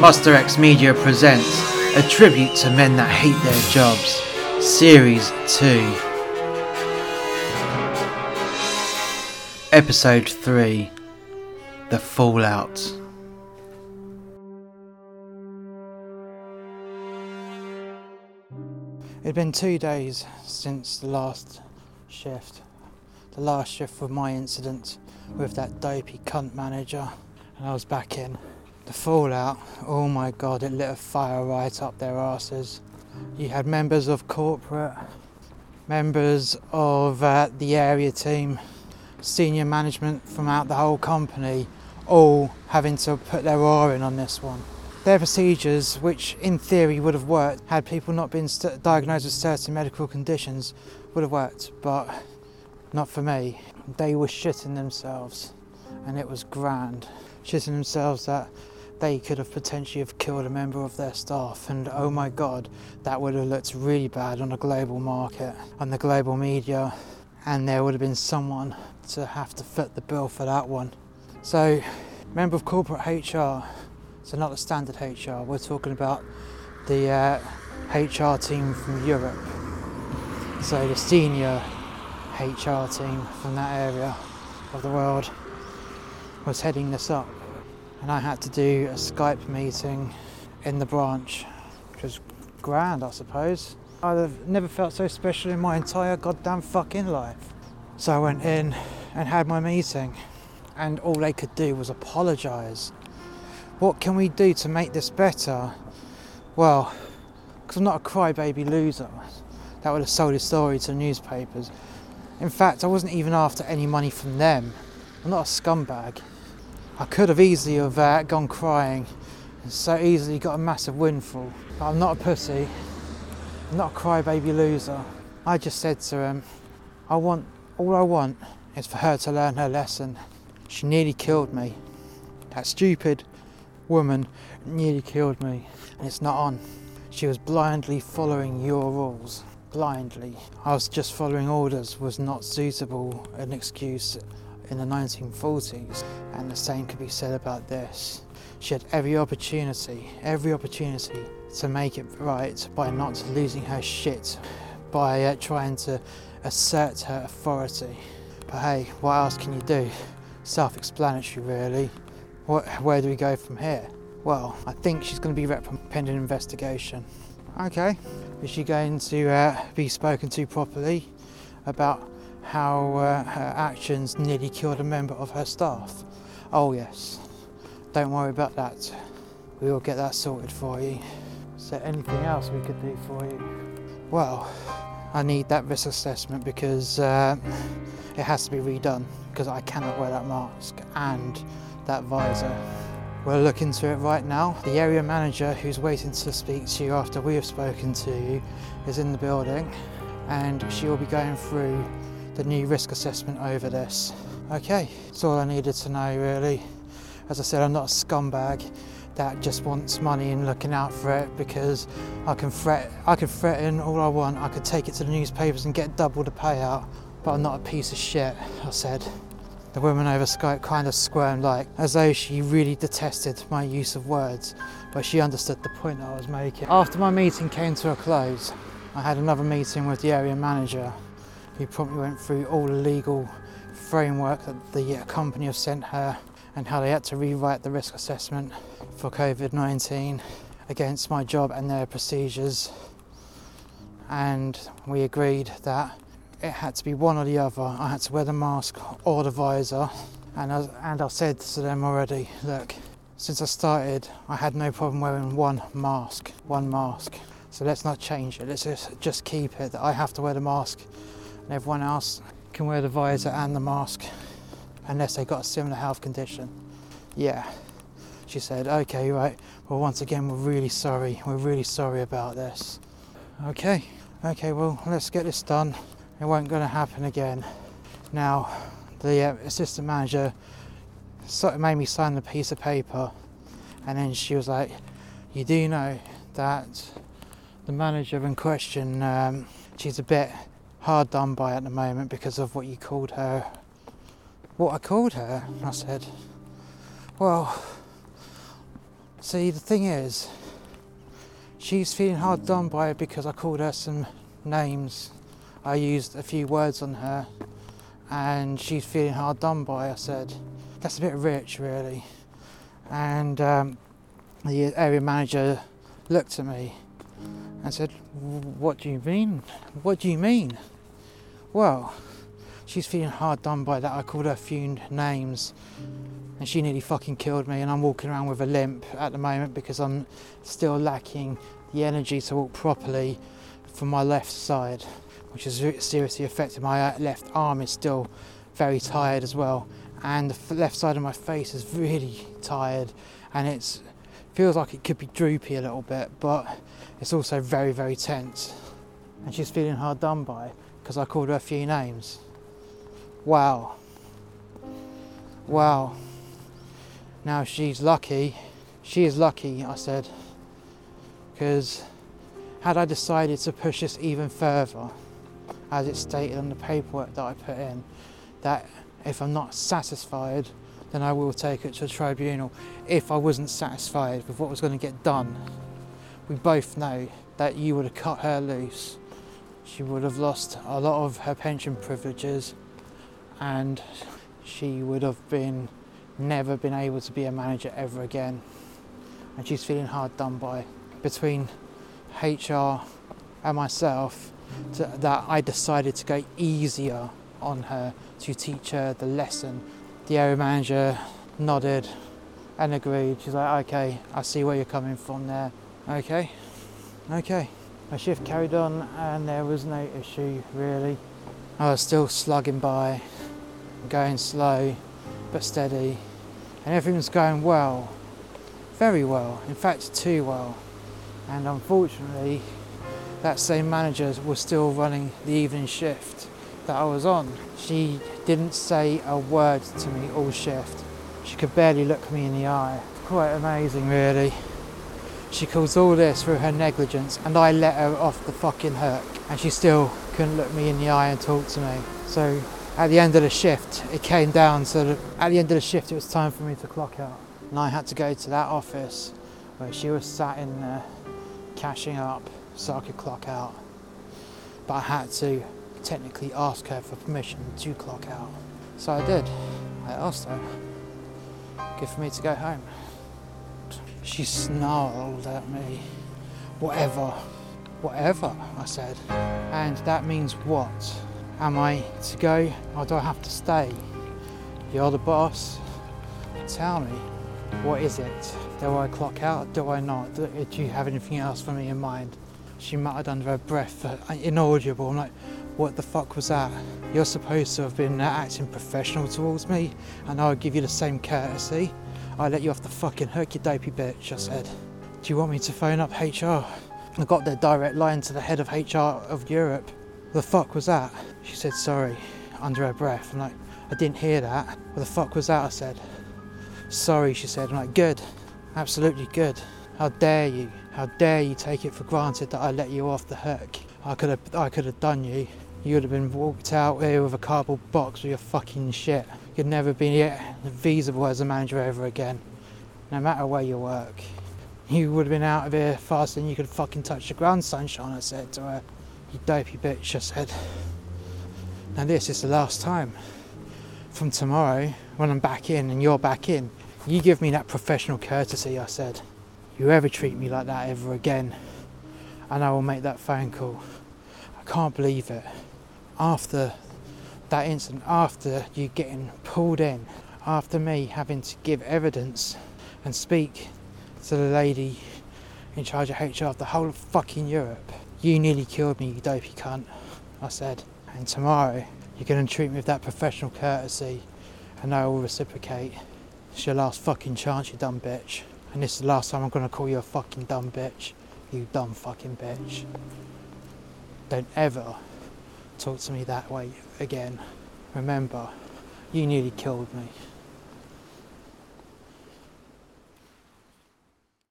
Muster X Media presents a tribute to men that hate their jobs, Series 2, Episode 3 The Fallout. It'd been two days since the last shift. The last shift of my incident with that dopey cunt manager, and I was back in. The fallout, oh my god, it lit a fire right up their asses. You had members of corporate, members of uh, the area team, senior management from out the whole company, all having to put their oar in on this one. Their procedures, which in theory would have worked had people not been st- diagnosed with certain medical conditions, would have worked, but not for me. They were shitting themselves, and it was grand. Shitting themselves that they could have potentially have killed a member of their staff, and oh my god, that would have looked really bad on a global market, on the global media, and there would have been someone to have to foot the bill for that one. So, member of corporate HR, so not the standard HR, we're talking about the uh, HR team from Europe. So, the senior HR team from that area of the world was heading this up, and I had to do a Skype meeting in the branch, which was grand, I suppose. I've never felt so special in my entire goddamn fucking life. So I went in and had my meeting, and all they could do was apologise. What can we do to make this better? Well, because I'm not a crybaby loser that would have sold his story to newspapers. In fact, I wasn't even after any money from them. I'm not a scumbag. I could have easily have uh, gone crying and so easily got a massive windfall. But I'm not a pussy. I'm not a crybaby loser. I just said to him, I want, all I want is for her to learn her lesson. She nearly killed me. That stupid woman nearly killed me. And it's not on. She was blindly following your rules. Blindly. I was just following orders was not suitable an excuse in the 1940s. And the same could be said about this. She had every opportunity, every opportunity to make it right by not losing her shit, by uh, trying to assert her authority. But hey, what else can you do? Self explanatory, really. What, where do we go from here? Well, I think she's going to be rep pending investigation. Okay, is she going to uh, be spoken to properly about how uh, her actions nearly killed a member of her staff? Oh, yes. Don't worry about that. We will get that sorted for you. Is there anything else we could do for you? Well, I need that risk assessment because uh, it has to be redone because I cannot wear that mask and that visor. We'll look into it right now. The area manager who's waiting to speak to you after we have spoken to you is in the building and she will be going through the new risk assessment over this. Okay, that's all I needed to know really. As I said, I'm not a scumbag that just wants money and looking out for it because I can threat I can threaten all I want. I could take it to the newspapers and get double the payout, but I'm not a piece of shit, I said. The woman over Skype kind of squirmed like as though she really detested my use of words, but she understood the point I was making. After my meeting came to a close, I had another meeting with the area manager who promptly went through all the legal framework that the uh, company have sent her and how they had to rewrite the risk assessment for COVID 19 against my job and their procedures. And we agreed that it had to be one or the other. I had to wear the mask or the visor. And I, and I said to them already, look, since I started, I had no problem wearing one mask, one mask. So let's not change it. Let's just, just keep it that I have to wear the mask and everyone else can wear the visor and the mask unless they've got a similar health condition. Yeah. She said, okay, right. Well, once again, we're really sorry. We're really sorry about this. Okay. Okay, well, let's get this done. It won't going to happen again. Now, the uh, assistant manager sort of made me sign the piece of paper, and then she was like, "You do know that the manager in question, um, she's a bit hard done by at the moment because of what you called her." What I called her? I said, "Well, See, the thing is, she's feeling hard done by because I called her some names. I used a few words on her, and she's feeling hard done by. I said, that's a bit rich, really. And um, the area manager looked at me and said, What do you mean? What do you mean? Well, she's feeling hard done by that. I called her a few names and she nearly fucking killed me. And I'm walking around with a limp at the moment because I'm still lacking the energy to walk properly from my left side, which has seriously affected my uh, left arm. is still very tired as well, and the left side of my face is really tired, and it feels like it could be droopy a little bit, but it's also very, very tense. And she's feeling hard done by because I called her a few names. Wow. Wow. Now she's lucky. She is lucky, I said. Because had I decided to push this even further, as it's stated on the paperwork that I put in, that if I'm not satisfied, then I will take it to a tribunal. If I wasn't satisfied with what was going to get done, we both know that you would have cut her loose. She would have lost a lot of her pension privileges and she would have been never been able to be a manager ever again. And she's feeling hard done by. Between HR and myself, to, that I decided to go easier on her to teach her the lesson. The area manager nodded and agreed. She's like, okay, I see where you're coming from there. Okay, okay. My shift carried on and there was no issue really. I was still slugging by, going slow but steady, and everything was going well, very well, in fact, too well. And unfortunately, that same manager was still running the evening shift that I was on. She didn't say a word to me all shift. She could barely look me in the eye. Quite amazing, really. She caused all this through her negligence, and I let her off the fucking hook, and she still couldn't look me in the eye and talk to me. So at the end of the shift, it came down so at the end of the shift, it was time for me to clock out, and I had to go to that office where she was sat in there cashing up so I could clock out. But I had to technically ask her for permission to clock out. So I did. I asked her. Good for me to go home. She snarled at me. Whatever. Whatever, I said. And that means what? Am I to go or do I have to stay? You're the boss. Tell me, what is it? Do I clock out? Do I not? Do, you have anything else for me in mind? She muttered under her breath, uh, inaudible. I'm like, what the fuck was that? You're supposed to have been acting professional towards me, and I'll give you the same courtesy. I let you off the fucking you dopey bitch, I said. Do you want me to phone up HR? I got their direct line to the head of HR of Europe. The fuck was that? She said sorry, under her breath. I'm like, I didn't hear that. What the fuck was that? I said. Sorry, she said. I'm like, good, absolutely good. How dare you? How dare you take it for granted that I let you off the hook? I could have, I could have done you. You would have been walked out here with a cardboard box with your fucking shit. You'd never be feasible as a manager ever again, no matter where you work. You would have been out of here faster than you could fucking touch the ground, sunshine, I said to her. You dopey bitch, I said. Now, this is the last time. From tomorrow, when I'm back in and you're back in, you give me that professional courtesy, I said. You ever treat me like that ever again, and I will make that phone call. I can't believe it after that incident, after you getting pulled in, after me having to give evidence and speak to the lady in charge of HR of the whole of fucking Europe, you nearly killed me, you dopey cunt. I said, and tomorrow you're going to treat me with that professional courtesy and I will reciprocate. It's your last fucking chance, you dumb bitch. And this is the last time I'm going to call you a fucking dumb bitch. You dumb fucking bitch. Don't ever talk to me that way again. Remember, you nearly killed me.